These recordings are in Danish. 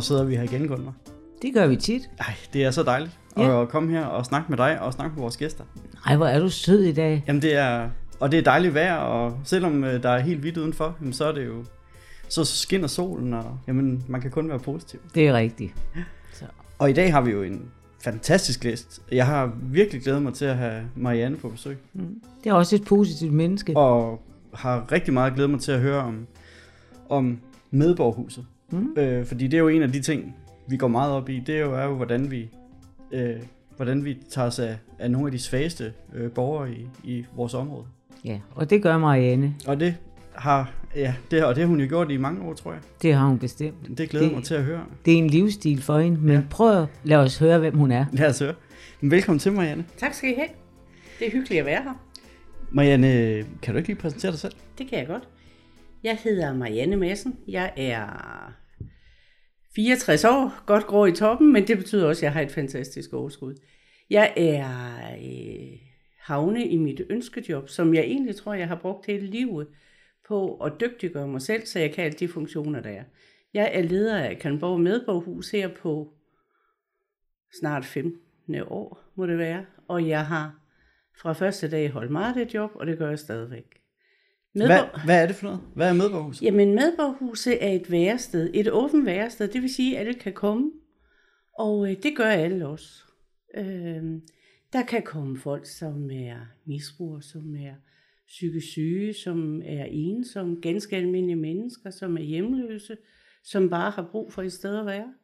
Så sidder vi her igen, Gunvar. Det gør vi tit. Ej, det er så dejligt Ja. at komme her og snakke med dig og snakke med vores gæster. Ej, hvor er du sød i dag. Jamen det er, og det er dejligt vejr, og selvom øh, der er helt hvidt udenfor, jamen, så er det jo, så skinner solen, og jamen, man kan kun være positiv. Det er rigtigt. Så. Og i dag har vi jo en fantastisk gæst. Jeg har virkelig glædet mig til at have Marianne på besøg, Det er også et positivt menneske. og har rigtig meget glædet mig til at høre om, om medborgerhuset. Mm. Øh, fordi det er jo en af de ting, vi går meget op i, det er jo, er jo hvordan vi... Øh, hvordan vi tager os af, af nogle af de svageste øh, borgere i, i vores område. Ja, og det gør Marianne. Og det har, ja, det, og det har hun jo gjort i mange år, tror jeg. Det har hun bestemt. Det glæder Det- mig til at høre. Det er en livsstil for hende, men Ja. ja. prøv at lade os høre, hvem hun er. Lad os høre. Men Velkommen til, Marianne. Tak skal I have. Det er hyggeligt at være her. Marianne, kan du ikke lige præsentere dig selv? Det kan jeg godt. Jeg hedder Marianne Madsen. Jeg er 64 år, godt grå i toppen, men det betyder også, at jeg har et fantastisk overskud. Jeg er øh, havne i mit ønskejob, som jeg egentlig tror, jeg har brugt hele livet på at dygtiggøre mig selv, så jeg kan alle de funktioner, der er. Jeg er leder af Kalmborg Medborghus her på snart 15. år, må det være. Og jeg har fra første dag holdt meget af det job, og det gør jeg stadigvæk. Hvad, Medborg... hvad er det for noget? Hvad er medborgerhuset? Jamen, medborghuset er et værested, et åbent værested, det vil sige, at alle kan komme, og øh, det gør alle også. Øh, der kan komme folk, som er misbrugere, som er psykisk syge, som er ensomme, ganske almindelige mennesker, som er hjemløse, som bare har brug for et sted at være.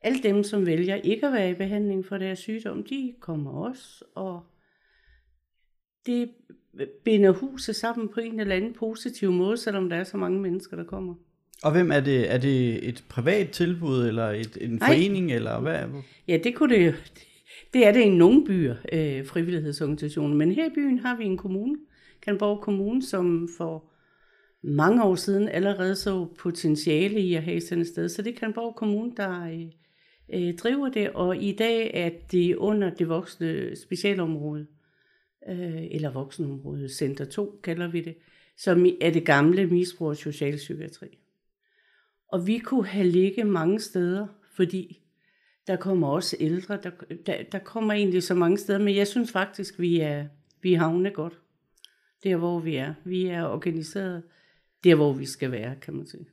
Alle dem, som vælger ikke at være i behandling for deres sygdom, de kommer også, og det binder huset sammen på en eller anden positiv måde, selvom der er så mange mennesker, der kommer. Og hvem er det? Er det et privat tilbud, eller et, en Nej. forening, eller hvad? Ja, det kunne det. Det er det i nogle byer, øh, frivillighedsorganisationer. Men her i byen har vi en kommune, Kalmborg Kommune, som for mange år siden allerede så potentiale i at have sådan et sted. Så det er Kalmborg Kommune, der øh, øh, driver det, og i dag er det under det voksne specialområde, øh, eller voksenområde, Center 2 kalder vi det, som er det gamle misbrug og socialpsykiatri. Og vi kunne have ligget mange steder, fordi der kommer også ældre, der, der, der kommer egentlig så mange steder, men jeg synes faktisk, vi er, vi er havne godt. Der, hvor vi er. Vi er organiseret der, hvor vi skal være, kan man sige.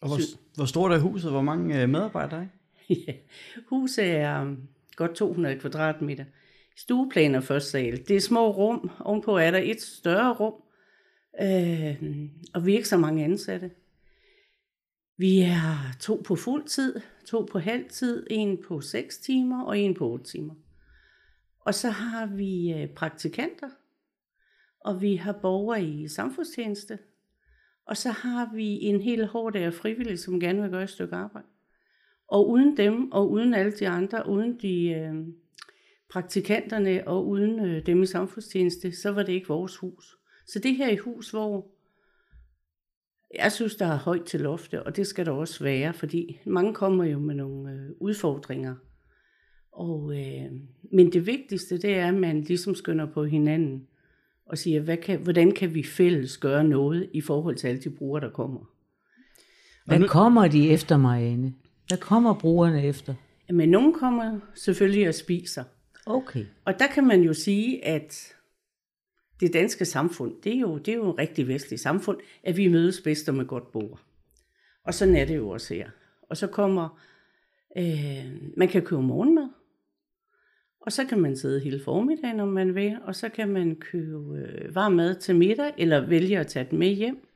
Og hvor, hvor stort er huset? Hvor mange øh, medarbejdere er? Ja. Huset er um, godt 200 kvadratmeter. Stueplan og første sal. Det er små rum. Ovenpå er der et større rum. Øh, og vi er ikke så mange ansatte. Vi er to på fuld tid, to på halv tid, en på 6 timer og en på 8 timer. Og så har vi øh, praktikanter, og vi har borgere i samfundstjeneste, og så har vi en hel hård af frivillige, som gerne vil gøre et stykke arbejde. Og uden dem, og uden alle de andre, uden de øh, praktikanterne, og uden øh, dem i samfundstjeneste, så var det ikke vores hus. Så det her er et hus, hvor jeg synes, der er højt til loftet, og det skal der også være, fordi mange kommer jo med nogle øh, udfordringer. Og, øh, men det vigtigste, det er, at man ligesom skynder på hinanden og siger, hvad kan, hvordan kan vi fælles gøre noget i forhold til alle de brugere, der kommer. Hvad kommer de efter, Marianne? Hvad kommer brugerne efter? Men nogen kommer selvfølgelig og spiser. Okay. Og der kan man jo sige, at det danske samfund, det er jo, det er jo et rigtig vestligt samfund, at vi mødes bedst og med godt bord. Og sådan er det jo også her. Og så kommer, øh, man kan købe morgenmad, og så kan man sidde hele formiddagen, om man vil, og så kan man købe øh, varm mad til middag, eller vælge at tage den med hjem.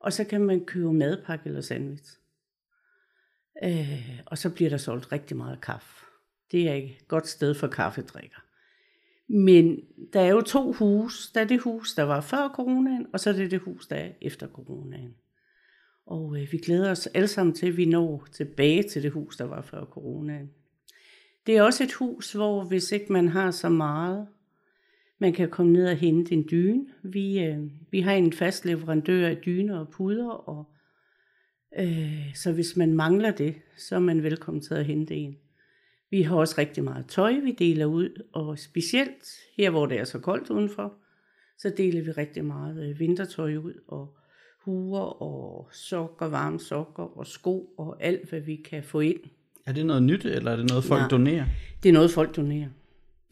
Og så kan man købe madpakke eller sandwich. Øh, og så bliver der solgt rigtig meget kaffe. Det er et godt sted for kaffedrikker. Men der er jo to hus. Der er det hus, der var før coronaen, og så er det det hus, der er efter coronaen. Og øh, vi glæder os alle sammen til, at vi når tilbage til det hus, der var før coronaen. Det er også et hus, hvor hvis ikke man har så meget, man kan komme ned og hente en dyne. Vi, øh, vi har en fast leverandør af dyner og puder, og øh, så hvis man mangler det, så er man velkommen til at hente en. Vi har også rigtig meget tøj, vi deler ud, og specielt her, hvor det er så koldt udenfor, så deler vi rigtig meget øh, vintertøj ud, og huer og sokker, varme sokker og sko og alt, hvad vi kan få ind. Er det noget nyt, eller er det noget, folk Nej. donerer? Det er noget, folk donerer.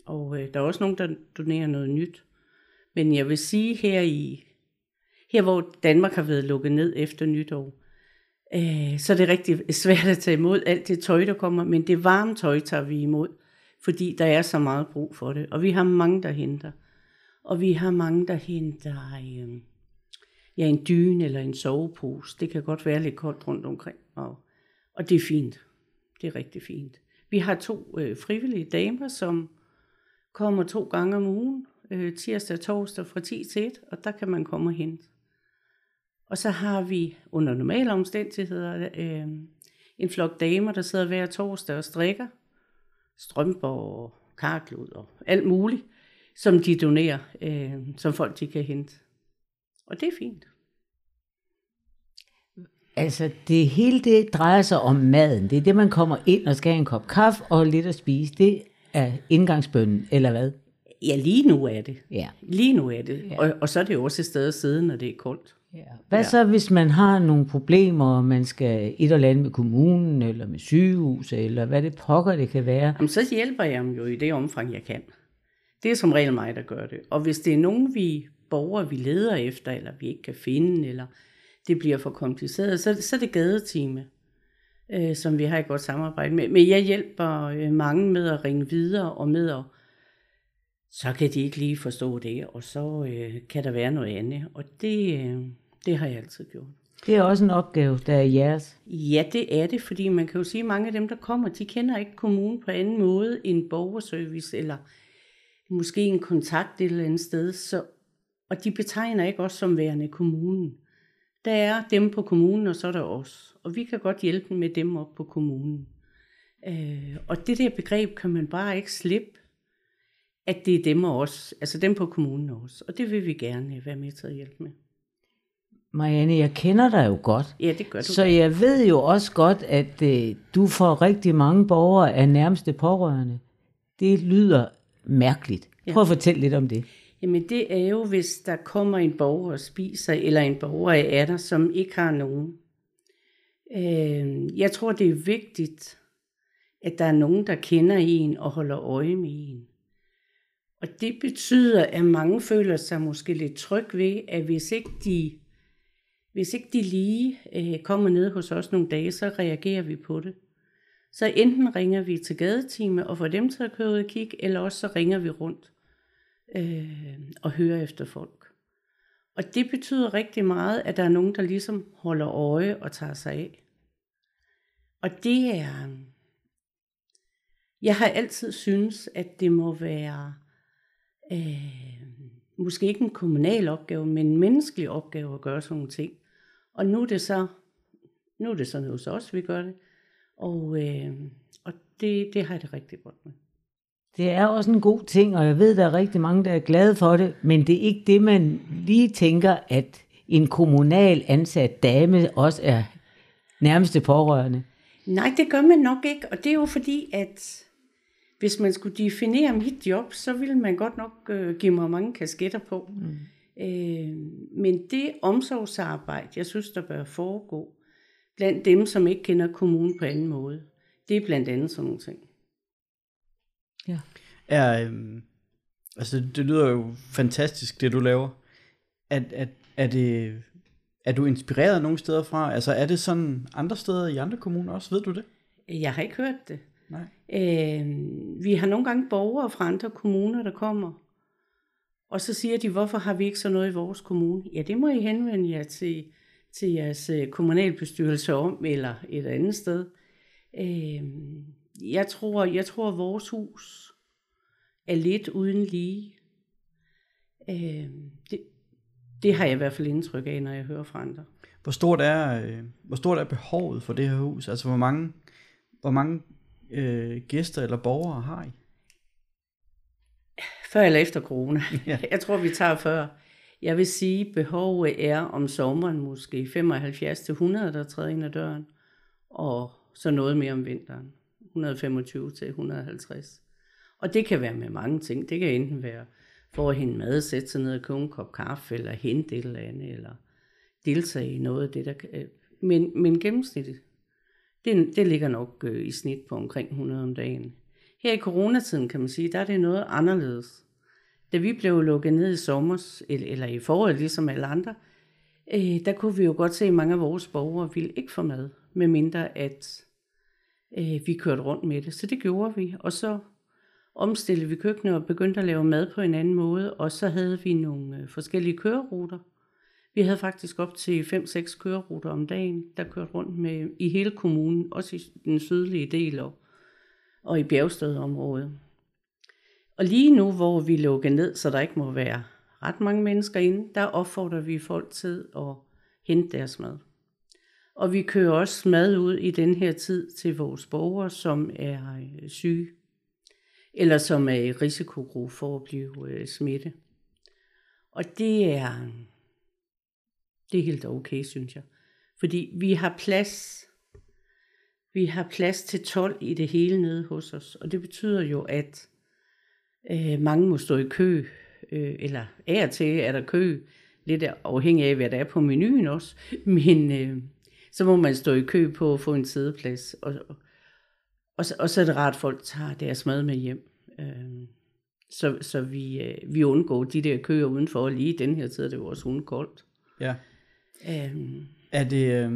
Og øh, der er også nogen, der donerer noget nyt. Men jeg vil sige, her i her hvor Danmark har været lukket ned efter nytår, øh, så er det rigtig svært at tage imod alt det tøj, der kommer, men det varme tøj tager vi imod, fordi der er så meget brug for det. Og vi har mange, der henter. Og vi har mange, der henter øh, ja, en dyne eller en sovepose. Det kan godt være lidt koldt rundt omkring, og, og det er fint. Det er rigtig fint. Vi har to øh, frivillige damer, som kommer to gange om ugen, øh, tirsdag og torsdag fra 10 til 1, og der kan man komme og hente. Og så har vi under normale omstændigheder øh, en flok damer, der sidder hver torsdag og strikker strømper og karklud og alt muligt, som de donerer, øh, som folk de kan hente. Og det er fint. Altså, det hele det drejer sig om maden. Det er det, man kommer ind og skal have en kop kaffe og lidt at spise. Det er indgangsbønnen, eller hvad? Ja, lige nu er det. Ja. Lige nu er det. Ja. Og, og så er det jo også et sted at sidde, når det er koldt. Ja. Hvad så, hvis man har nogle problemer, og man skal et eller andet med kommunen, eller med sygehus, eller hvad det pokker det kan være? Jamen, så hjælper jeg dem jo i det omfang, jeg kan. Det er som regel mig, der gør det. Og hvis det er nogen, vi borgere, vi leder efter, eller vi ikke kan finde, eller det bliver for kompliceret, så, så er det gadetime, øh, som vi har et godt samarbejde med. Men jeg hjælper øh, mange med at ringe videre, og med at, så kan de ikke lige forstå det, og så øh, kan der være noget andet. Og det, øh, det har jeg altid gjort. Det er også en opgave, der er jeres. Ja, det er det, fordi man kan jo sige, at mange af dem, der kommer, de kender ikke kommunen på anden måde end borgerservice, eller måske en kontakt et eller andet sted, så, og de betegner ikke os som værende kommunen. Der er dem på kommunen, og så er der os. Og vi kan godt hjælpe med dem op på kommunen. Øh, og det der begreb kan man bare ikke slippe, at det er dem og os, altså dem på kommunen også. Og det vil vi gerne være med til at hjælpe med. Marianne, jeg kender dig jo godt. Ja, det gør du. Så jeg ved jo også godt, at øh, du får rigtig mange borgere af nærmeste pårørende. Det lyder mærkeligt. Prøv at fortælle lidt om det. Jamen det er jo, hvis der kommer en borger og spiser, eller en borger er der, som ikke har nogen. Øh, jeg tror, det er vigtigt, at der er nogen, der kender en og holder øje med en. Og det betyder, at mange føler sig måske lidt tryg ved, at hvis ikke de, hvis ikke de lige øh, kommer ned hos os nogle dage, så reagerer vi på det. Så enten ringer vi til gadetime og får dem til at køre ud og kigge, eller også så ringer vi rundt øh, og hører efter folk. Og det betyder rigtig meget, at der er nogen, der ligesom holder øje og tager sig af. Og det er... Jeg har altid synes, at det må være øh, måske ikke en kommunal opgave, men en menneskelig opgave at gøre sådan nogle ting. Og nu er det så, nu er det sådan hos os, vi gør det. Og, øh, og det, det har jeg det rigtig godt med. Det er også en god ting, og jeg ved, der er rigtig mange, der er glade for det, men det er ikke det, man lige tænker, at en kommunal ansat dame også er nærmeste pårørende. Nej, det gør man nok ikke, og det er jo fordi, at hvis man skulle definere mit job, så ville man godt nok øh, give mig mange kasketter på. Mm. Øh, men det omsorgsarbejde, jeg synes, der bør foregå blandt dem, som ikke kender kommunen på anden måde, det er blandt andet sådan nogle ting. Ja. Er, øhm, altså det lyder jo fantastisk, det du laver. Er, er, er, det, er du inspireret nogle steder fra? Altså er det sådan andre steder i andre kommuner også? Ved du det? Jeg har ikke hørt det. Nej. Øh, vi har nogle gange borgere fra andre kommuner, der kommer, og så siger de, hvorfor har vi ikke så noget i vores kommune? Ja, det må I henvende jer til, til jeres øh, kommunalbestyrelse om, eller et andet sted. Øh, jeg, tror, jeg tror, at vores hus er lidt uden lige. Øh, det, Det har jeg i hvert fald indtryk af, når jeg hører fra andre. Hvor stort er, øh, hvor stort er behovet for det her hus? Altså, hvor mange, hvor mange øh, gæster eller borgere har I? Før eller efter corona. Ja. Jeg tror, vi tager før. Jeg vil sige, behovet er om sommeren måske 75 til 100, der træder ind ad døren. Og så noget mere om vinteren. 125 til 150. Og det kan være med mange ting. Det kan enten være for at hente mad, sætte sig ned og købe en kop kaffe, eller hente et eller andet, eller deltage i noget af det, der kan... øh, Men, men gennemsnittet, det, det ligger nok øh, i snit på omkring 100 om dagen. Her i coronatiden, kan man sige, der er det noget anderledes. Da vi blev lukket ned i sommer, eller, i foråret, ligesom alle andre, øh, der kunne vi jo godt se, at mange af vores borgere ville ikke få mad, medmindre at øh, vi kørte rundt med det. Så det gjorde vi, og så omstillede vi køkkenet og begyndte at lave mad på en anden måde, og så havde vi nogle øh, forskellige køreruter. Vi havde faktisk op til 5-6 køreruter om dagen, der kørte rundt med i hele kommunen, også i den sydlige del og, og i bjergstedområdet. Og lige nu, hvor vi lukker ned, så der ikke må være ret mange mennesker inde, der opfordrer vi folk til at hente deres mad. Og vi kører også mad ud i den her tid til vores borgere, som er øh, syge, eller som er i risikogruppe for at blive øh, smittet. Og det er, det er helt okay, synes jeg. Fordi vi har plads, vi har plads til 12 i det hele nede hos os, og det betyder jo, at øh, mange må stå i kø, øh, eller af og til er der kø, lidt afhængig af, hvad der er på menuen også, men øh, så må man stå i kø på at få en sædeplads, og, og, og, så- og så er det rart, at folk tager deres mad med hjem. Øh, så, så vi, øh, vi undgår de der køer udenfor, og lige i den her tid er det jo også hundekoldt. Ja. Øh, Er det, øh,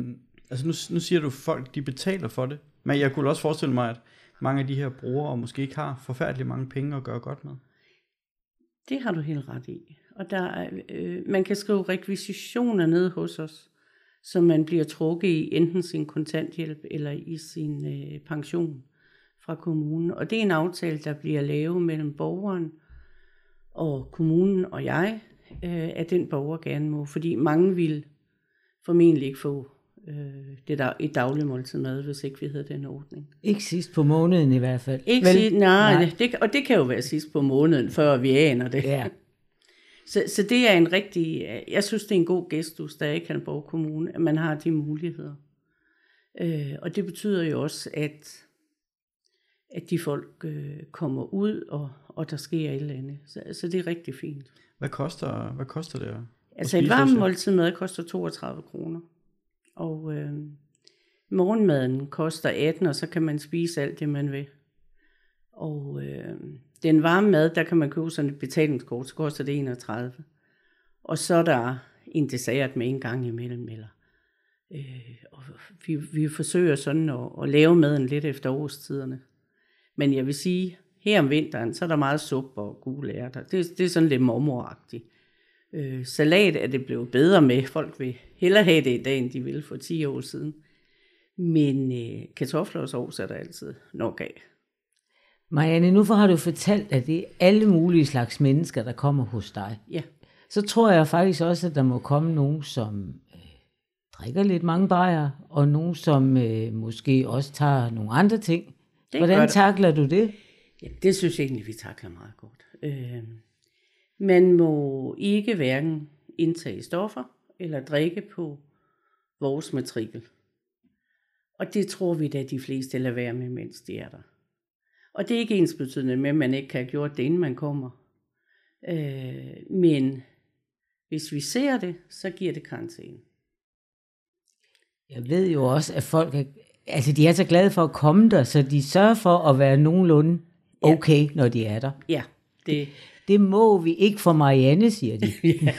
altså nu, nu siger du, at folk de betaler for det, men jeg kunne også forestille mig, at mange af de her brugere måske ikke har forfærdeligt mange penge at gøre godt med. Det har du helt ret i. Og der er, øh, man kan skrive rekvisitioner ned hos os, så man bliver trukket i enten sin kontanthjælp eller i sin øh, pension fra kommunen. Og det er en aftale, der bliver lavet mellem borgeren og kommunen og jeg, øh, at den borger gerne må. Fordi mange vil formentlig ikke få øh, det der, et dagligt måltid mad, hvis ikke vi havde den ordning. Ikke sidst på måneden i hvert fald. Ikke Vel? sige, nej, Nej. Det, og det kan jo være sidst på måneden, før vi aner det. Ja. Så, så det er en rigtig, jeg synes det er en god gestus, der er i Kalundborg Kommune, at man har de muligheder. Øh, og det betyder jo også, at, at de folk øh, kommer ud, og, og der sker et eller andet. Så, så det er rigtig fint. Hvad koster, hvad koster det? Altså et varmt måltid mad koster 32 kroner. Og øh, morgenmaden koster 18, og så kan man spise alt det, man vil. Og øh, den varme mad, der kan man købe sådan et betalingskort, så koster det 31. Og så er der en dessert med en gang imellem. Eller, øh, og vi, vi forsøger sådan at, at lave maden lidt efter årstiderne. Men jeg vil sige, her om vinteren, så er der meget suppe og gule ærter. Det, det er sådan lidt mormoragtigt. Øh, salat er det blevet bedre med. Folk vil hellere have det i dag, end de ville for 10 år siden. Men øh, kartofler og sovs er der altid nok af. Marianne, nu har du fortalt, at det er alle mulige slags mennesker, der kommer hos dig. Ja, Så tror jeg faktisk også, at der må komme nogen, som øh, drikker lidt mange bajer, og nogen, som øh, måske også tager nogle andre ting. Det Hvordan takler du det? ja det synes jeg egentlig, vi takler meget godt. Øh, man må ikke hverken indtage stoffer eller drikke på vores matrikel. Og det tror vi da, de fleste lader være med, mens de er der. Og det er ikke ens betydende med, at man ikke kan have gjort det, inden man kommer. Øh, men hvis vi ser det, så giver det karantæne. Jeg ved jo også, at folk er, altså de er så glade for at komme der, så de sørger for at være nogenlunde okay, når de er der. Ja, det, det må vi ikke for Marianne, siger de.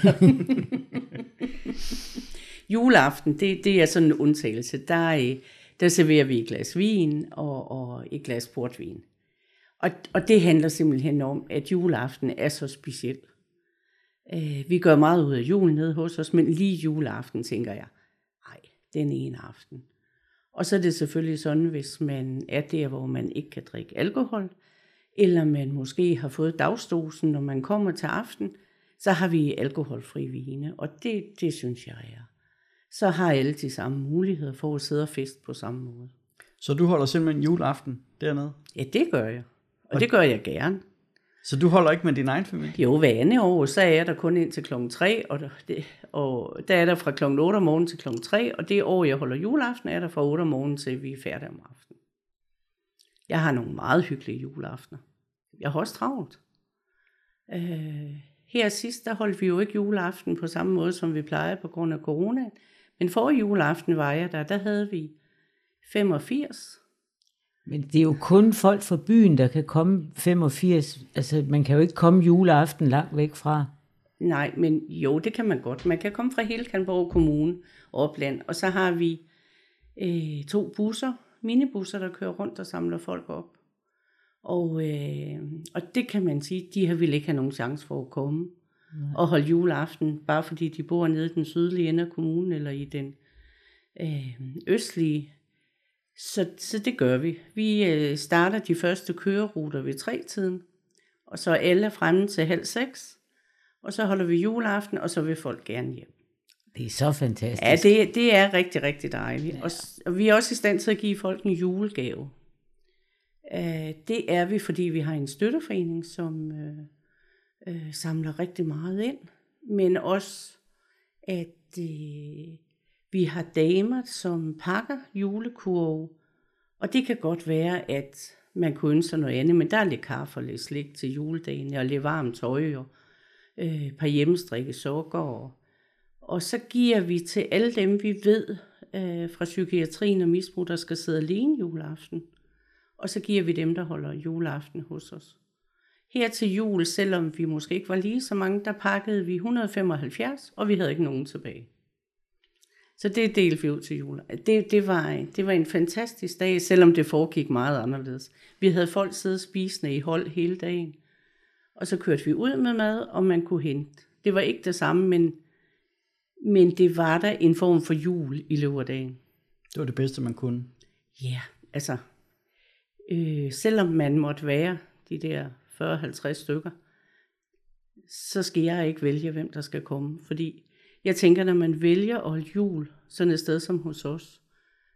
Juleaften, det, det er sådan en undtagelse. Der, øh, der serverer vi et glas vin og, og et glas portvin. Og, og det handler simpelthen om, at juleaften er så speciel. Øh, vi gør meget ud af julen nede hos os, men lige juleaften tænker jeg, nej, den ene aften. Og så er det selvfølgelig sådan, hvis man er der, hvor man ikke kan drikke alkohol, eller man måske har fået dagsdosen, når man kommer til aften, Så har vi alkoholfri vine, og det, det synes jeg er. Så har alle de samme muligheder for at sidde og fest på samme måde. Så du holder simpelthen juleaften dernede? Ja, det gør jeg. Og det gør jeg gerne. Så du holder ikke med din egen familie? Jo, hver andet år, så er jeg der kun ind til klokken 3, og, der, det, og der er der fra klokken 8 om morgenen til klokken 3, og det år, jeg holder juleaften, er der fra 8 om morgenen til vi er færdige om aftenen. Jeg har nogle meget hyggelige juleaftener. Jeg har også travlt. Øh, her sidst, der holdt vi jo ikke juleaften på samme måde, som vi plejer på grund af corona. Men for juleaften var jeg der, der havde vi 85. Men det er jo kun folk fra byen, der kan komme 85. Altså, man kan jo ikke komme juleaften langt væk fra. Nej, men jo, det kan man godt. Man kan komme fra hele Kalmborg Kommune Opland, og så har vi øh, to busser, minibusser, der kører rundt og samler folk op. Og, øh, og det kan man sige, de har vil ikke have nogen chance for at komme Nej. og holde juleaften, bare fordi de bor nede i den sydlige ende af kommunen, eller i den øh, østlige. Så, så det gør vi. Vi øh, starter de første køreruter ved tre-tiden, og så er alle fremme til halv seks, og så holder vi juleaften, og så vil folk gerne hjem. Det er så fantastisk. Ja, det, det er rigtig, rigtig dejligt. Ja. Og, og vi er også i stand til at give folk en julegave. Øh, det er vi, fordi vi har en støtteforening, som øh, øh, samler rigtig meget ind. Men også, at øh, vi har damer, som pakker julekurve. Og det kan godt være, at man kunne ønske sig noget andet, men der er lidt kaffe og lidt slik til juledagen, og lidt varmt tøj, og øh, et par hjemmestrikke sukker. Og, og så giver vi til alle dem, vi ved øh, fra psykiatrien og misbrug, der skal sidde alene juleaften. Og så giver vi dem, der holder juleaften hos os. Her til jul, selvom vi måske ikke var lige så mange, der pakkede vi 175, og vi havde ikke nogen tilbage. Så det delte vi ud til jul. Det, det, var, det var en fantastisk dag, selvom det foregik meget anderledes. Vi havde folk sidde spisende i hold hele dagen. Og så kørte vi ud med mad, og man kunne hente. Det var ikke det samme, men, men det var der en form for jul i løbet af dagen. Det var det bedste, man kunne. Ja, yeah, altså, øh, selvom man måtte være de der 40-50 stykker, så skal jeg ikke vælge, hvem der skal komme. Fordi jeg tænker, når man vælger at holde jul sådan et sted som hos os,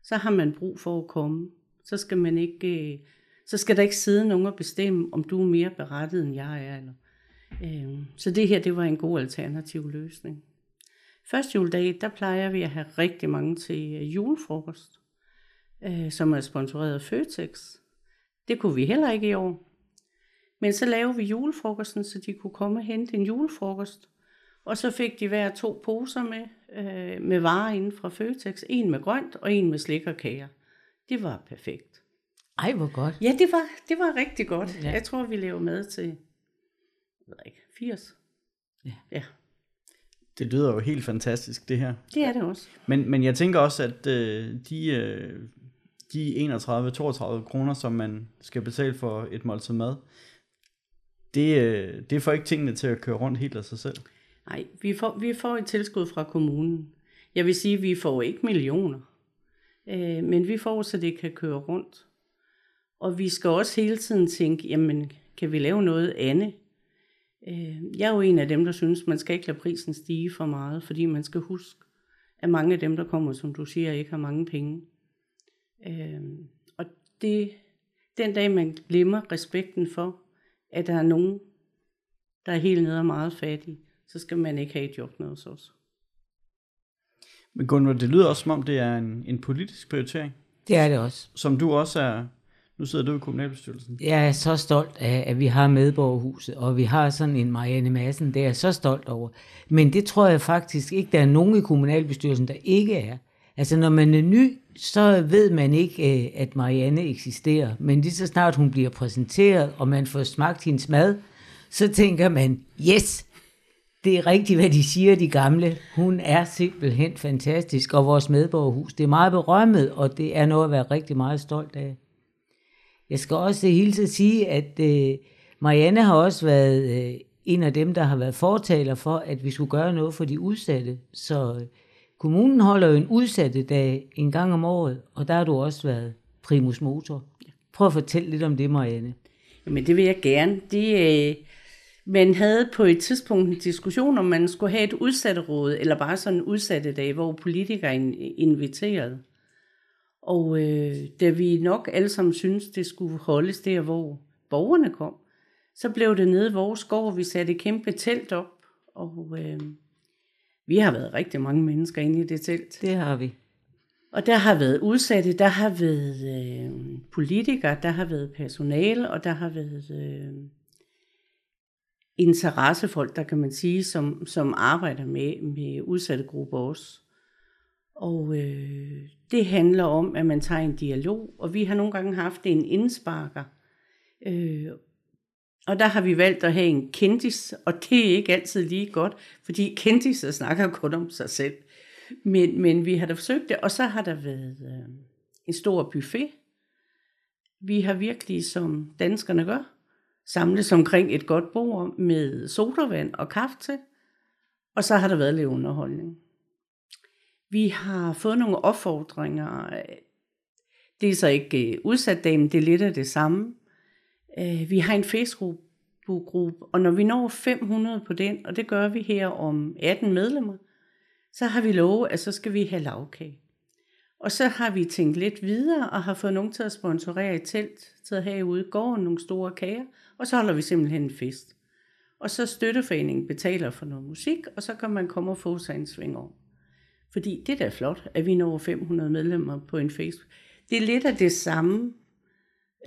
så har man brug for at komme. Så skal man ikke, øh, så skal der ikke sidde nogen og bestemme, om du er mere berettet, end jeg er. Eller, øh, så det her, det var en god alternativ løsning. Første juledag, der plejer vi at have rigtig mange til julefrokost, øh, som er sponsoreret af Føtex. Det kunne vi heller ikke i år. Men så lavede vi julefrokosten, så de kunne komme og hente en julefrokost. Og så fik de hver to poser med, øh, med varer inden fra Føtex. En med grønt og en med slik og kager. Det var perfekt. Ej, hvor godt. Ja, det var, det var rigtig godt. Ja. Jeg tror, vi lever med til jeg ved ikke, 80. Ja. ja. Det lyder jo helt fantastisk, det her. Det er det også. Men, men jeg tænker også, at øh, de, øh, de 31-32 kroner, som man skal betale for et måltid mad, det, øh, det får ikke tingene til at køre rundt helt af sig selv. Nej, vi får, vi får et tilskud fra kommunen. Jeg vil sige, at vi får ikke millioner, øh, men vi får, så det kan køre rundt. Og vi skal også hele tiden tænke, jamen, kan vi lave noget andet? Øh, jeg er jo en af dem, der synes, man skal ikke lade prisen stige for meget, fordi man skal huske, at mange af dem, der kommer, som du siger, ikke har mange penge. Øh, og det, den dag, man glemmer respekten for, at der er nogen, der er helt nede og meget fattige, så skal man ikke have et job med hos os. Men Gunvar, det lyder også som om, det er en, en politisk prioritering. Det er det også. Som du også er, nu sidder du i kommunalbestyrelsen. Jeg er så stolt af, at vi har medborgerhuset, og vi har sådan en Marianne Madsen, det er jeg så stolt over. Men det tror jeg faktisk ikke, der er nogen i kommunalbestyrelsen, der ikke er. Altså når man er ny, så ved man ikke, øh, at Marianne eksisterer. Men lige så snart hun bliver præsenteret, og man får smagt hendes mad, så tænker man, yes, det er rigtigt, hvad de siger, de gamle. Hun er simpelthen fantastisk, og vores medborgerhus, det er meget berømmet, og det er noget at være rigtig meget stolt af. Jeg skal også hilse at sige, at øh, Marianne har også været øh, en af dem, der har været fortaler for, at vi skulle gøre noget for de udsatte. Så øh, kommunen holder jo en udsatte dag en gang om året, og der har du også været primus motor. Prøv at fortælle lidt om det, Marianne. Jamen det vil jeg gerne. Det, øh, Man havde på et tidspunkt en diskussion, om man skulle have et udsatte råd, eller bare sådan en udsatte dag, hvor politikere inviterede. Og øh, da vi nok alle sammen syntes, det skulle holdes der, hvor borgerne kom, så blev det nede i vores gård, vi satte et kæmpe telt op, og øh, vi har været rigtig mange mennesker inde i det telt. Det har vi. Og der har været udsatte, der har været øh, politikere, der har været personale, og der har været øh, interessefolk, der kan man sige, som, som arbejder med, med udsatte grupper også. Og øh, det handler om, at man tager en dialog, og vi har nogle gange haft en indsparker. Øh, og der har vi valgt at have en kendis, og det er ikke altid lige godt, fordi kendiser snakker kun om sig selv. Men, men vi har da forsøgt det, og så har der været øh, en stor buffet. Vi har virkelig, som danskerne gør, samlet omkring et godt bord med sodavand og kaffe til. Og så har der været lidt underholdning. Vi har fået nogle opfordringer. Det er så ikke øh, udsat dagen, det er lidt af det samme. Øh, vi har en Facebook-gruppe, og når vi når 500 på den, og det gør vi her om 18 medlemmer, så har vi lovet, at så skal vi have lavkage. Og så har vi tænkt lidt videre, og har fået nogen til at sponsorere et telt til at have ude i gården nogle store kager, og så holder vi simpelthen en fest. Og så støtteforeningen betaler for noget musik, og så kan man komme og få sig en sving over. Fordi det er da flot, at vi når 500 medlemmer på en Facebook. Det er lidt af det samme,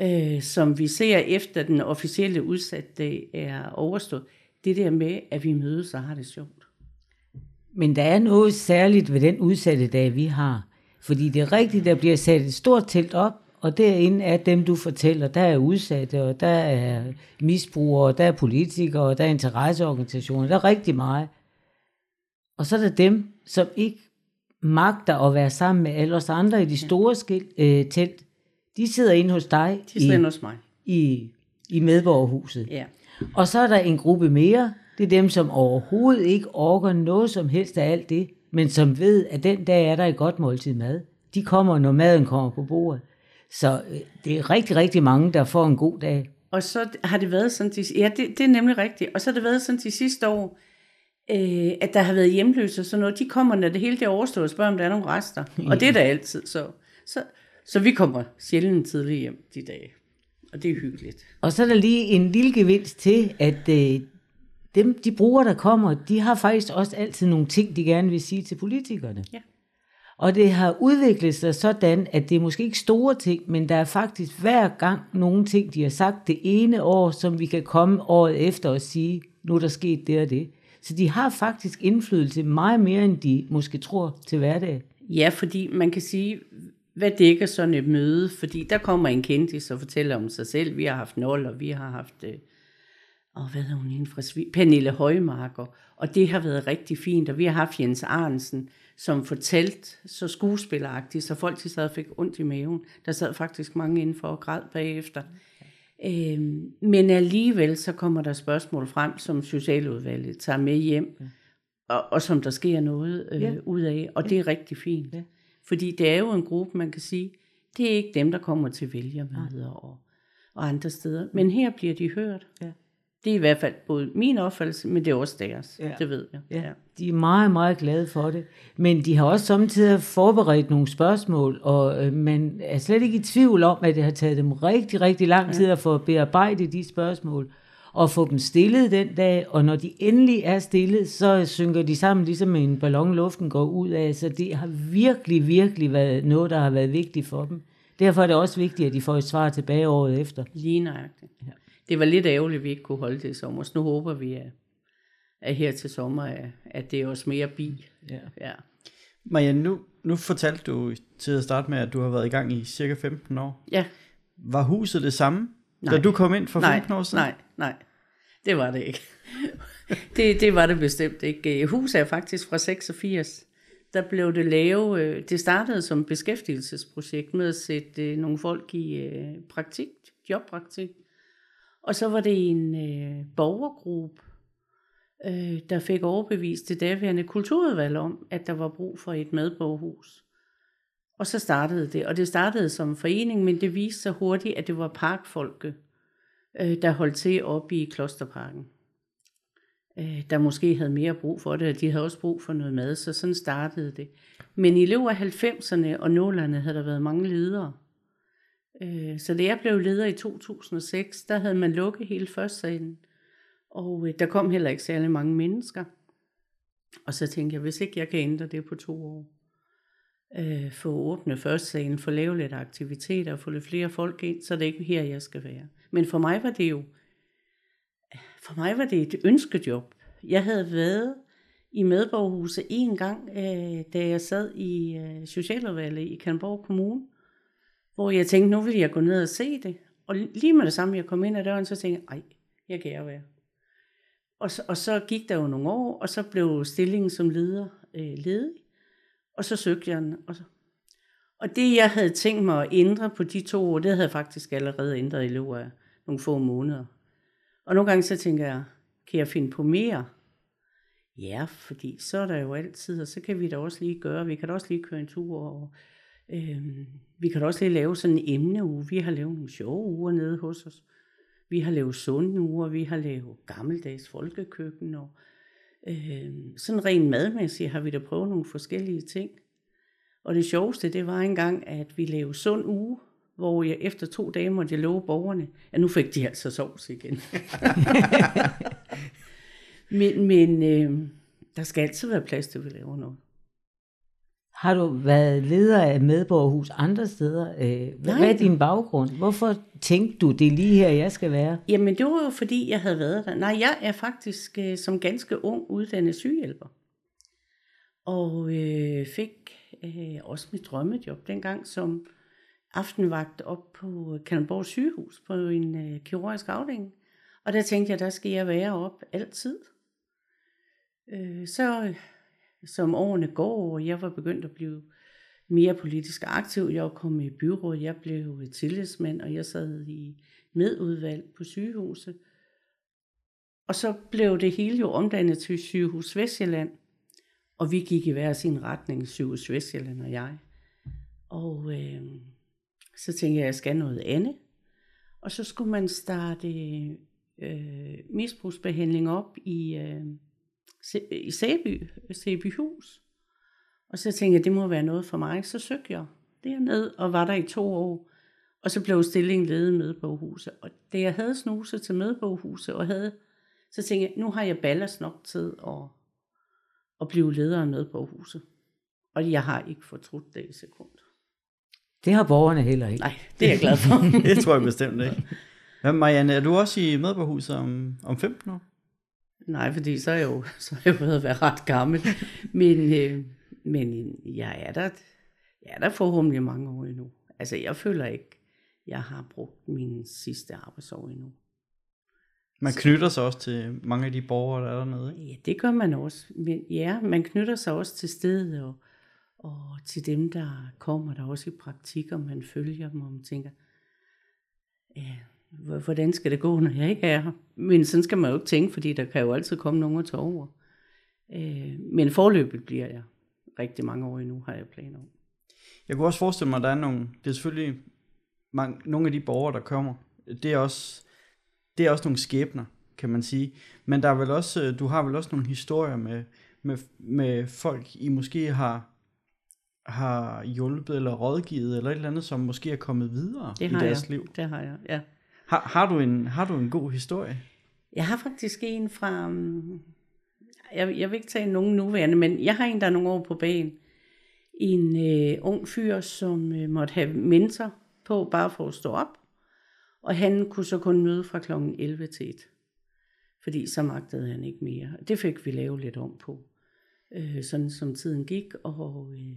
øh, som vi ser efter den officielle udsatte er overstået. Det der med, at vi mødes og har det sjovt. Men der er noget særligt ved den udsatte dag, vi har. Fordi det er rigtigt, der bliver sat et stort telt op, og derinde er dem, du fortæller, der er udsatte, og der er misbrugere, der er politikere, og der er interesseorganisationer, der er rigtig meget. Og så er der dem, som ikke magter at være sammen med alle os andre i de store skil, øh, telt. De sidder inde hos dig. De sidder inde hos mig. I, i medborgerhuset. Ja. Og så er der en gruppe mere. Det er dem, som overhovedet ikke orker noget som helst af alt det, men som ved, at den dag er der et godt måltid mad. De kommer, når maden kommer på bordet. Så øh, det er rigtig, rigtig mange, der får en god dag. Og så har det været sådan, de, ja, det, det er nemlig rigtigt. Og så har det været sådan de sidste år, øh, at der har været hjemløse og sådan noget. De kommer, når det hele det er overstået, og spørger, om der er nogle rester. Og det er der altid. Så, så, så vi kommer sjældent tidligt hjem de dage. Og det er hyggeligt. Og så er der lige en lille gevinst til, at øh, dem, de brugere, der kommer, de har faktisk også altid nogle ting, de gerne vil sige til politikerne. Ja. Og det har udviklet sig sådan, at det er måske ikke store ting, men der er faktisk hver gang nogle ting, de har sagt det ene år, som vi kan komme året efter og sige, nu er der sket det og det. Så de har faktisk indflydelse meget mere, end de måske tror til hverdag. Ja, fordi man kan sige, hvad dækker sådan et møde? Fordi der kommer en kendis og fortæller om sig selv. Vi har haft Nol, og vi har haft, øh, og hvad er hun fra Svig? Pernille Højmarker. Og det har været rigtig fint, og vi har haft Jens Arnsen, som fortalt så skuespilleragtigt, så folk til sad fik ondt i maven. Der sad faktisk mange inden for og græd bagefter. Øhm, men alligevel så kommer der spørgsmål frem, som Socialudvalget tager med hjem, ja. og, og som der sker noget øh, ja. ud af, og ja. det er rigtig fint. Ja. Fordi det er jo en gruppe, man kan sige, det er ikke dem, der kommer til vælgermøder og, og andre steder, men her bliver de hørt. Ja. Det er i hvert fald både min opfattelse, men det er også deres. Ja. Det ved jeg. Ja. ja. De er meget, meget glade for det. Men de har også samtidig forberedt nogle spørgsmål, og øh, man er slet ikke i tvivl om, at det har taget dem rigtig, rigtig lang tid ja. at få bearbejdet de spørgsmål, og få dem stillet den dag, og når de endelig er stillet, så synker de sammen, ligesom en ballon luften går ud af, så det har virkelig, virkelig været noget, der har været vigtigt for dem. Derfor er det også vigtigt, at de får et svar tilbage året efter. Lige nøjagtigt. Ja det var lidt ærgerligt, at vi ikke kunne holde det i sommer. Så nu håber vi, at, at her til sommer, at det er også mere bi. Ja. ja. Maja, nu, nu fortalte du til at starte med, at du har været i gang i cirka 15 år. Ja. Var huset det samme, nej. da du kom ind for 15 nej, år siden? Nej, nej, det var det ikke. det, det var det bestemt ikke. Øh, Huset er faktisk fra 86. Der blev det lavet, øh, det startede som beskæftigelsesprojekt med at sætte øh, nogle folk i praktik, jobpraktik. Og så var det en øh, borgergruppe, øh, der fik overbevist det daværende kulturudvalg om, at der var brug for et medborgerhus. Og så startede det, og det startede som forening, men det viste sig hurtigt, at det var parkfolke, øh, der holdt til oppe i Klosterparken. øh, der måske havde mere brug for det, og de havde også brug for noget mad, så sådan startede det. Men i løbet af 90'erne og 0'erne havde der været mange ledere. Øh, så da jeg blev leder i 2006, der havde man lukket hele førstsalen, og øh, der kom heller ikke særlig mange mennesker. Og så tænkte jeg, hvis ikke jeg kan ændre det på to år, øh, få åbne førstsalen, få lave lidt aktiviteter, få lidt flere folk ind, så det er ikke her, jeg skal være. Men for mig var det jo, for mig var det et ønskejob. Jeg havde været i medborgerhuset en gang, øh, da jeg sad i øh, Socialudvalget i Kalmborg Kommune, hvor jeg tænkte, nu vil jeg gå ned og se det. Og lige med det samme, jeg kom ind ad døren, så tænkte jeg, ej, jeg kan jeg være. Og så, og så gik der jo nogle år, og så blev stillingen som leder øh, ledig. Og så søgte jeg den. Og, så og det, jeg havde tænkt mig at ændre på de to år, det havde jeg faktisk allerede ændret i løbet af nogle få måneder. Og nogle gange så tænker jeg, kan jeg finde på mere? Ja, fordi så er der jo altid, og så kan vi da også lige gøre, vi kan da også lige køre en tur, og Øhm, vi kan da også lige lave sådan en emneuge. Vi har lavet nogle sjove uger nede hos os. Vi har lavet sunde uger, vi har lavet gammeldags folkekøkken, og øhm, sådan rent madmæssigt har vi da prøvet nogle forskellige ting. Og det sjoveste, det var engang, at vi lavede sund uge, hvor jeg efter to dage måtte jeg love borgerne, at nu fik de altså sovs igen. men men øh, der skal altid være plads til, at vi laver noget. Har du været leder af medborgerhus andre steder? Øh, hvad, hvad er din baggrund? Hvorfor tænkte du, det er lige her, jeg skal være? Jamen, det var jo fordi, jeg havde været der. Nej, jeg er faktisk øh, som ganske ung uddannet sygehjælper. Og øh, fik øh, også mit drømmejob dengang som aftenvagt op på Kalundborg sygehus på en øh, kirurgisk afdeling. Og der tænkte jeg, der skal jeg være op altid. Øh, så som årene går, og jeg var begyndt at blive mere politisk aktiv. Jeg kom i byrådet, jeg blev tillidsmand, og jeg sad i medudvalg på sygehuset. Og så blev det hele jo omdannet til sygehus Vestjylland, og vi gik i hver sin retning, sygehus Vestjylland og jeg. Og øh, så tænkte jeg, at jeg skal noget andet. Og så skulle man starte øh, misbrugsbehandling op i, øh, i Sæby, Sæbyhus. Og så tænkte jeg, det må være noget for mig. Så søgte jeg derned og var der i to år. Og så blev stillingen ledet med medboghuset. Og da jeg havde snuset til medboghuset, og havde, så tænkte jeg, nu har jeg ballast nok tid at, at blive leder af medboghuset. Og jeg har ikke fortrudt det i sekund. Det har borgerne heller ikke. Nej, det er jeg glad for. det tror jeg bestemt ikke. Hvad, Marianne, er du også i medborgerhuset om, om 15 år? Nej, fordi så er jeg jo, så er jeg jo ved at være ret gammel. Men, øh, men jeg er der, jeg er der forhåbentlig mange år endnu. Altså, jeg føler ikke, jeg har brugt min sidste arbejdsår endnu. Man knytter sig også til mange af de borgere, der er dernede, ikke? Ja, det gør man også. Men ja, man knytter sig også til stedet, og, og til dem, der kommer der også i praktik, og man følger dem, og man tænker, ja, hvordan skal det gå, når jeg ikke er her? Men sådan skal man jo ikke tænke, fordi der kan jo altid komme nogen at tage over. Øh, men forløbet bliver jeg rigtig mange år endnu, har jeg planer om. Jeg kunne også forestille mig, at der er nogle, det er selvfølgelig mange, nogle af de borgere, der kommer, det er også, det er også nogle skæbner, kan man sige. Men der er vel også, du har vel også nogle historier med, med, med folk, I måske har, har hjulpet eller rådgivet, eller et eller andet, som måske er kommet videre det i deres jeg. liv. Det har jeg, ja. Har, har, du en, har du en god historie? Jeg har faktisk en fra, mm, jeg, jeg vil ikke tage nogen nuværende, men jeg har en, der er nogle år på banen. En øh, ung fyr, som øh, måtte have mentor på, bare for at stå op. Og han kunne så kun møde fra kl. 11 til 1. Fordi så magtede han ikke mere. Det fik vi lavet lidt om på. Øh, sådan som tiden gik. Og øh,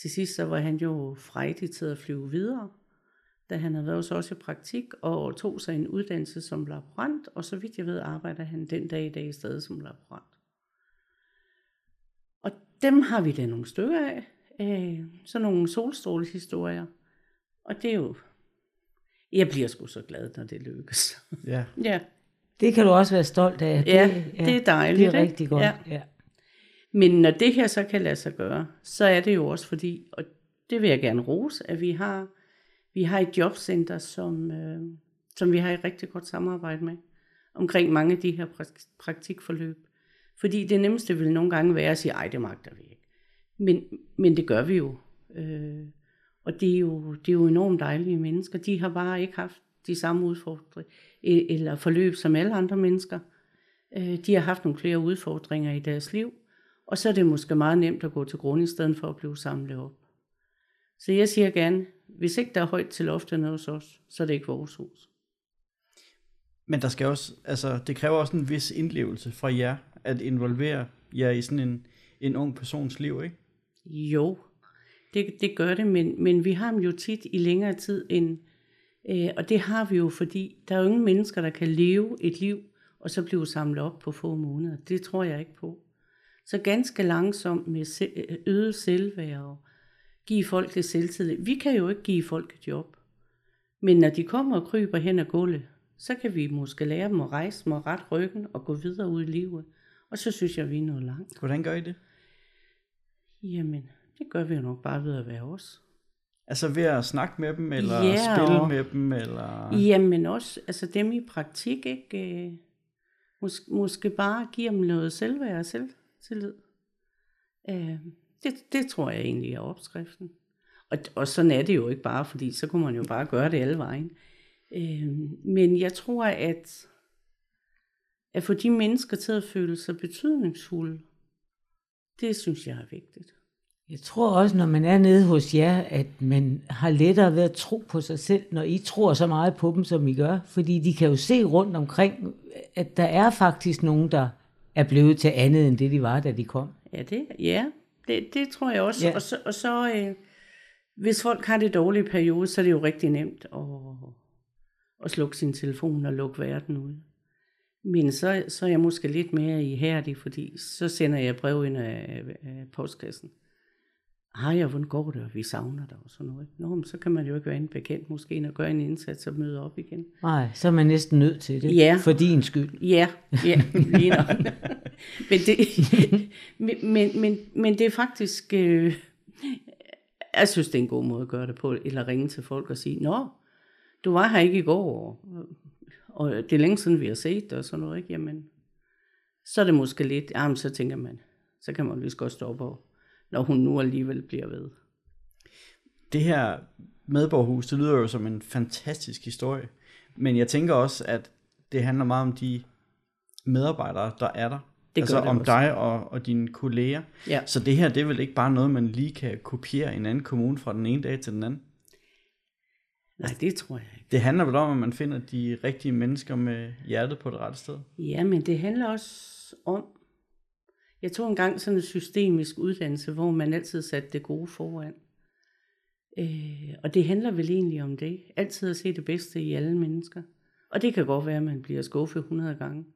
til sidst så var han jo frejdig til at flyve videre da han havde været også i praktik og tog sig en uddannelse som laborant, og så vidt jeg ved, arbejder han den dag i dag i stedet som laborant. Og dem har vi da nogle stykker af, øh, sådan nogle solstrålehistorier. Og det er jo, jeg bliver sgu så glad, når det lykkes. Ja. ja. Det kan du også være stolt af. Ja, det, det er dejligt. Det er rigtig godt. Ja. Ja. Men når det her så kan lade sig gøre, så er det jo også fordi, og det vil jeg gerne rose, at vi har vi har et jobcenter, som, øh, som vi har et rigtig godt samarbejde med, omkring mange af de her praktikforløb. Fordi det nemmeste vil nogle gange være at sige, ej, det magter vi ikke. Men, men det gør vi jo. Øh, og det er, jo, det er jo enormt dejlige mennesker. De har bare ikke haft de samme udfordringer eller forløb som alle andre mennesker. Øh, de har haft nogle flere udfordringer i deres liv, og så er det måske meget nemt at gå til grund i stedet for at blive samlet op. Så jeg siger gerne, hvis ikke der er højt til loftet hos os, så er det ikke vores hus. Men der skal også, altså, det kræver også en vis indlevelse fra jer, at involvere jer i sådan en, en ung persons liv, ikke? Jo, det, det gør det, men, men vi har dem jo tit i længere tid end, øh, og det har vi jo, fordi der er jo ingen mennesker, der kan leve et liv, og så blive samlet op på få måneder. Det tror jeg ikke på. Så ganske langsomt med øget selvværd og give folk det selvtillid. Vi kan jo ikke give folk et job. Men når de kommer og kryber hen ad gulvet, så kan vi måske lære dem at rejse dem og ret ryggen og gå videre ud i livet. Og så synes jeg, vi er noget langt. Hvordan gør I det? Jamen, det gør vi jo nok bare ved at være os. Altså ved at snakke med dem, eller ja, spille og, med dem, eller... Jamen også, altså dem i praktik, ikke? Øh, Mås- måske bare give dem noget selvværd og selvtillid. Øh, det, det tror jeg egentlig er opskriften. Og, og sådan er det jo ikke bare, fordi så kunne man jo bare gøre det alle vejen. Øh, men jeg tror, at at få de mennesker til at føle sig betydningsfulde, det synes jeg er vigtigt. Jeg tror også, når man er nede hos jer, at man har lettere ved at tro på sig selv, når I tror så meget på dem, som I gør. Fordi de kan jo se rundt omkring, at der er faktisk nogen, der er blevet til andet, end det de var, da de kom. Ja, det, ja, det, det tror jeg også. Ja. Og så, og så øh, hvis folk har det dårlige periode, så er det jo rigtig nemt at, at slukke sin telefon og lukke verden ud. Men så, så er jeg måske lidt mere ihærdig, fordi så sender jeg brev ind af, af postkassen. Hej, hvordan går det, og vi savner dig og sådan noget. Nå, men så kan man jo ikke være en bekendt måske, og gøre en indsats og møde op igen. Nej, så er man næsten nødt til det, ja. for din skyld. Ja, ja lige nok. men, det, men, men, men, men det er faktisk, øh, jeg synes, det er en god måde at gøre det på, eller ringe til folk og sige, Nå, du var her ikke i går, og det er længe siden, vi har set det og sådan noget, ikke? Jamen, så er det måske lidt, jamen, så tænker man, så kan man lige godt stoppe og når hun nu alligevel bliver ved. Det her medborgerhus, det lyder jo som en fantastisk historie. Men jeg tænker også, at det handler meget om de medarbejdere, der er der. Det altså om også. dig og, og dine kolleger. Ja. Så det her, det er vel ikke bare noget, man lige kan kopiere en anden kommune fra den ene dag til den anden? Nej, det tror jeg ikke. Det handler vel om, at man finder de rigtige mennesker med hjertet på det rette sted? Ja, men det handler også om, jeg tog engang sådan en systemisk uddannelse, hvor man altid satte det gode foran. Øh, og det handler vel egentlig om det. Altid at se det bedste i alle mennesker. Og det kan godt være, at man bliver skuffet 100 gange.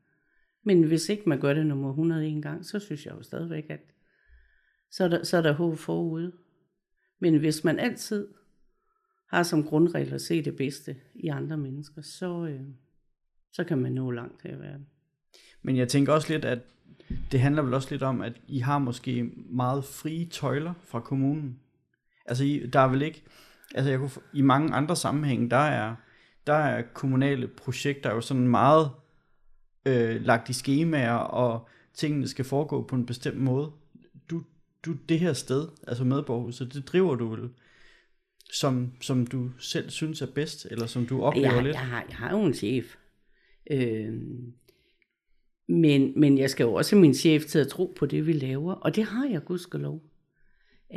Men hvis ikke man gør det nummer 101 gang, så synes jeg jo stadigvæk, at så er der, så er der håb forude. Men hvis man altid har som grundregel at se det bedste i andre mennesker, så, øh, så kan man nå langt her i verden. Men jeg tænker også lidt, at det handler vel også lidt om, at I har måske meget frie tøjler fra kommunen. Altså, I, der er vel ikke... Altså, jeg kunne, i mange andre sammenhænge, der er, der er kommunale projekter jo sådan meget øh, lagt i skemaer, og tingene skal foregå på en bestemt måde. Du, du det her sted, altså medborgerhuset, det driver du vel som, som du selv synes er bedst, eller som du oplever jeg, lidt? Jeg har, jeg har jo en chef. Øh, men, men jeg skal jo også have min chef til at tro på det, vi laver, og det har jeg gudskelov.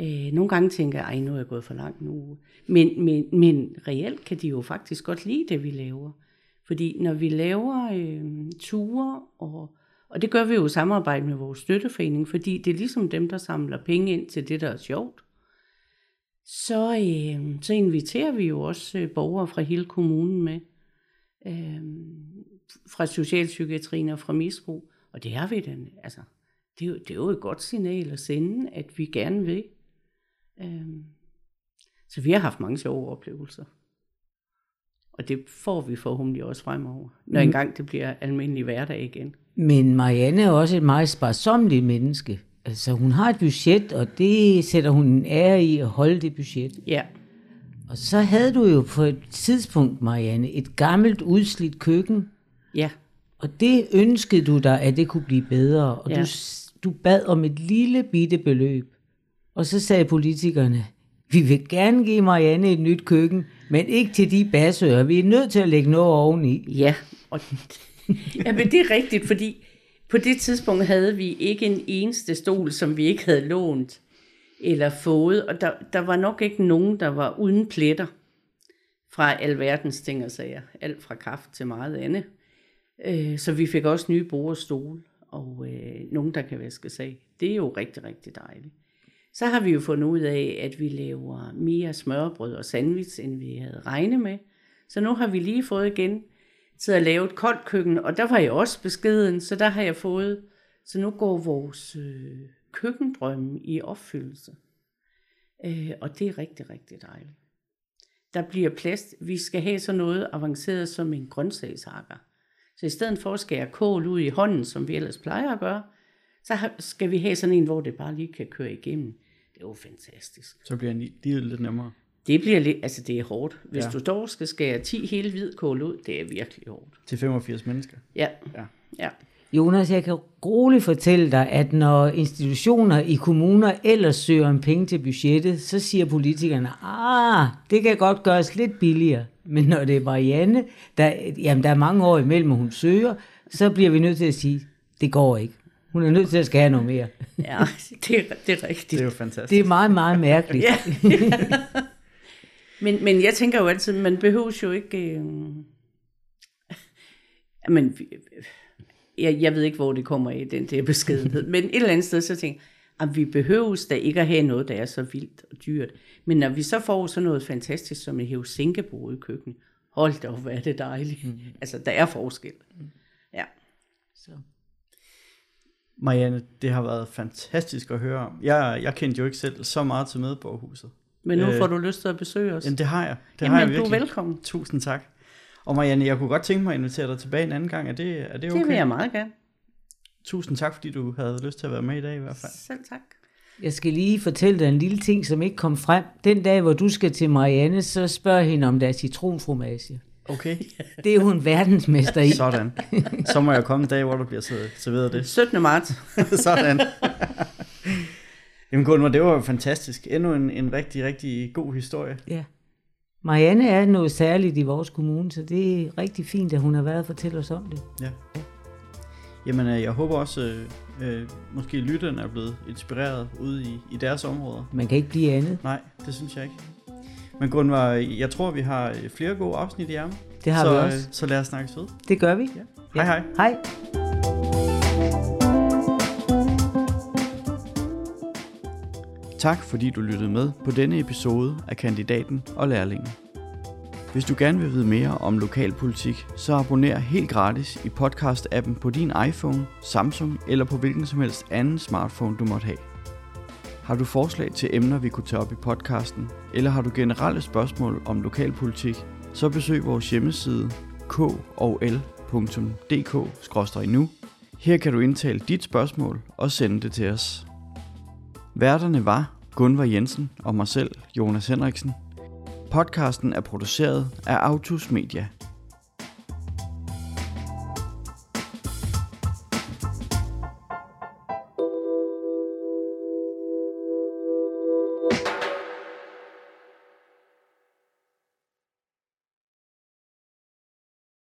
Øh, nogle gange tænker jeg, ej, nu er jeg gået for langt nu. Men, men, men reelt kan de jo faktisk godt lide det, vi laver. Fordi når vi laver øh, ture, og, og det gør vi jo i samarbejde med vores støtteforening, fordi det er ligesom dem, der samler penge ind til det, der er sjovt. Så, øh, så inviterer vi jo også øh, borgere fra hele kommunen med. Øh, fra socialpsykiatrien og fra misbrug. Og det er vi den, altså, det er, jo, det er jo et godt signal at sende, at vi gerne vil. Øhm, så vi har haft mange sjove oplevelser. Og det får vi forhåbentlig også fremover, når mm. engang det bliver almindelig hverdag igen. Men Marianne er også et meget sparsomligt menneske. Altså hun har et budget, og det sætter hun en ære i at holde det budget. Ja. Og så havde du jo på et tidspunkt, Marianne, et gammelt udslidt køkken, Ja. Og det ønskede du dig, at det kunne blive bedre, og Ja. du, du bad om et lille bitte beløb. Og så sagde politikerne, vi vil gerne give Marianne et nyt køkken, men ikke til de basører. Vi er nødt til at lægge noget oveni. Ja, og ja, men det er rigtigt, fordi på det tidspunkt havde vi ikke en eneste stol, som vi ikke havde lånt eller fået, og der, der var nok ikke nogen, der var uden pletter fra alverdens ting og sager. Alt fra kaffe til meget andet. Øh, så vi fik også nye bord og stole, og øh, nogen, der kan vaske sig. Det er jo rigtig, rigtig dejligt. Så har vi jo fundet ud af, at vi laver mere smørbrød og sandwich, end vi havde regnet med. Så nu har vi lige fået igen til at lave et koldt køkken, og der var jeg også beskeden, så der har jeg fået, så nu går vores øh, køkkendrømme i opfyldelse. Øh, og det er rigtig, rigtig dejligt. Der bliver plads, vi skal have sådan noget avanceret som en grøntsagshakker. Så i stedet for at skære kål ud i hånden, som vi ellers plejer at gøre, så skal vi have sådan en, hvor det bare lige kan køre igennem. Det er jo fantastisk. Så bliver livet lidt nemmere. Det bliver lidt, altså det er hårdt. Hvis ja. du dog skal skære 10 hele hvidkål ud, det er virkelig hårdt. Til 85 mennesker. Ja, Ja. ja. Jonas, jeg kan roligt fortælle dig, at når institutioner i kommuner ellers søger om penge til budgettet, så siger politikerne, ah, det kan godt gøres lidt billigere. Men når det er Marianne, der, jamen, der er mange år imellem, hun søger, så bliver vi nødt til at sige, det går ikke. Hun er nødt til at skære noget mere. ja det, er, det er rigtigt. Det er jo fantastisk. Det er meget, meget mærkeligt. Ja. men, men jeg tænker jo altid, man behøver jo ikke... Øh... Men, jeg, jeg ved ikke, hvor det kommer i, den der beskedenhed. men et eller andet sted, så tænker jeg, at vi behøver da ikke at have noget, der er så vildt og dyrt. Men når vi så får sådan noget fantastisk, som et hævesinkebord i køkkenet, hold da op, hvor er det dejligt. Mm. Altså, der er forskel. Ja. Så. Marianne, det har været fantastisk at høre om. Jeg, jeg kendte jo ikke selv så meget til Medborgerhuset. Men nu Øh, får du lyst til at besøge os. Jamen, det har jeg. Det Jamen, har jeg du er virkelig. velkommen. Tusind tak. Og Marianne, jeg kunne godt tænke mig at invitere dig tilbage en anden gang. Er det, er det okay? Det vil jeg meget gerne. Tusind tak, fordi du havde lyst til at være med i dag i hvert fald. Selv tak. Jeg skal lige fortælle dig en lille ting, som ikke kom frem. Den dag, hvor du skal til Marianne, så spørg hende, om der er citronfromage. Okay, Det er hun verdensmester i. sådan. Så må jeg komme en dag, hvor du bliver serveret det. 17. marts. Sådan. Jamen Gunvar, det var jo fantastisk. Endnu en, en rigtig, rigtig god historie. Ja. Marianne er noget særligt i vores kommune, så det er rigtig fint, at hun har været og fortælle os om det. Ja. Jamen, øh, jeg håber også, øh, øh, måske lytterne er blevet inspireret ude i, i deres områder. Man kan ikke blive andet. Nej, det synes jeg ikke. Men Gunvar, jeg tror, vi har øh, flere gode afsnit i ærmet. Det har så, vi også. Så lad os snakkes ved. Det gør vi. Hej hej. Hej. Tak fordi du lyttede med på denne episode af Kandidaten og Lærlingen. Hvis du gerne vil vide mere om lokalpolitik, så abonner helt gratis i podcast-appen på din iPhone, Samsung eller på hvilken som helst anden smartphone du måtte have. Har du forslag til emner, vi kunne tage op i podcasten, eller har du generelle spørgsmål om lokalpolitik, så besøg vores hjemmeside kol.dk-nu. Her kan du indtale dit spørgsmål og sende det til os. Værterne var Gunvar Jensen og mig selv, Jonas Henriksen. Podcasten er produceret af Autus Media.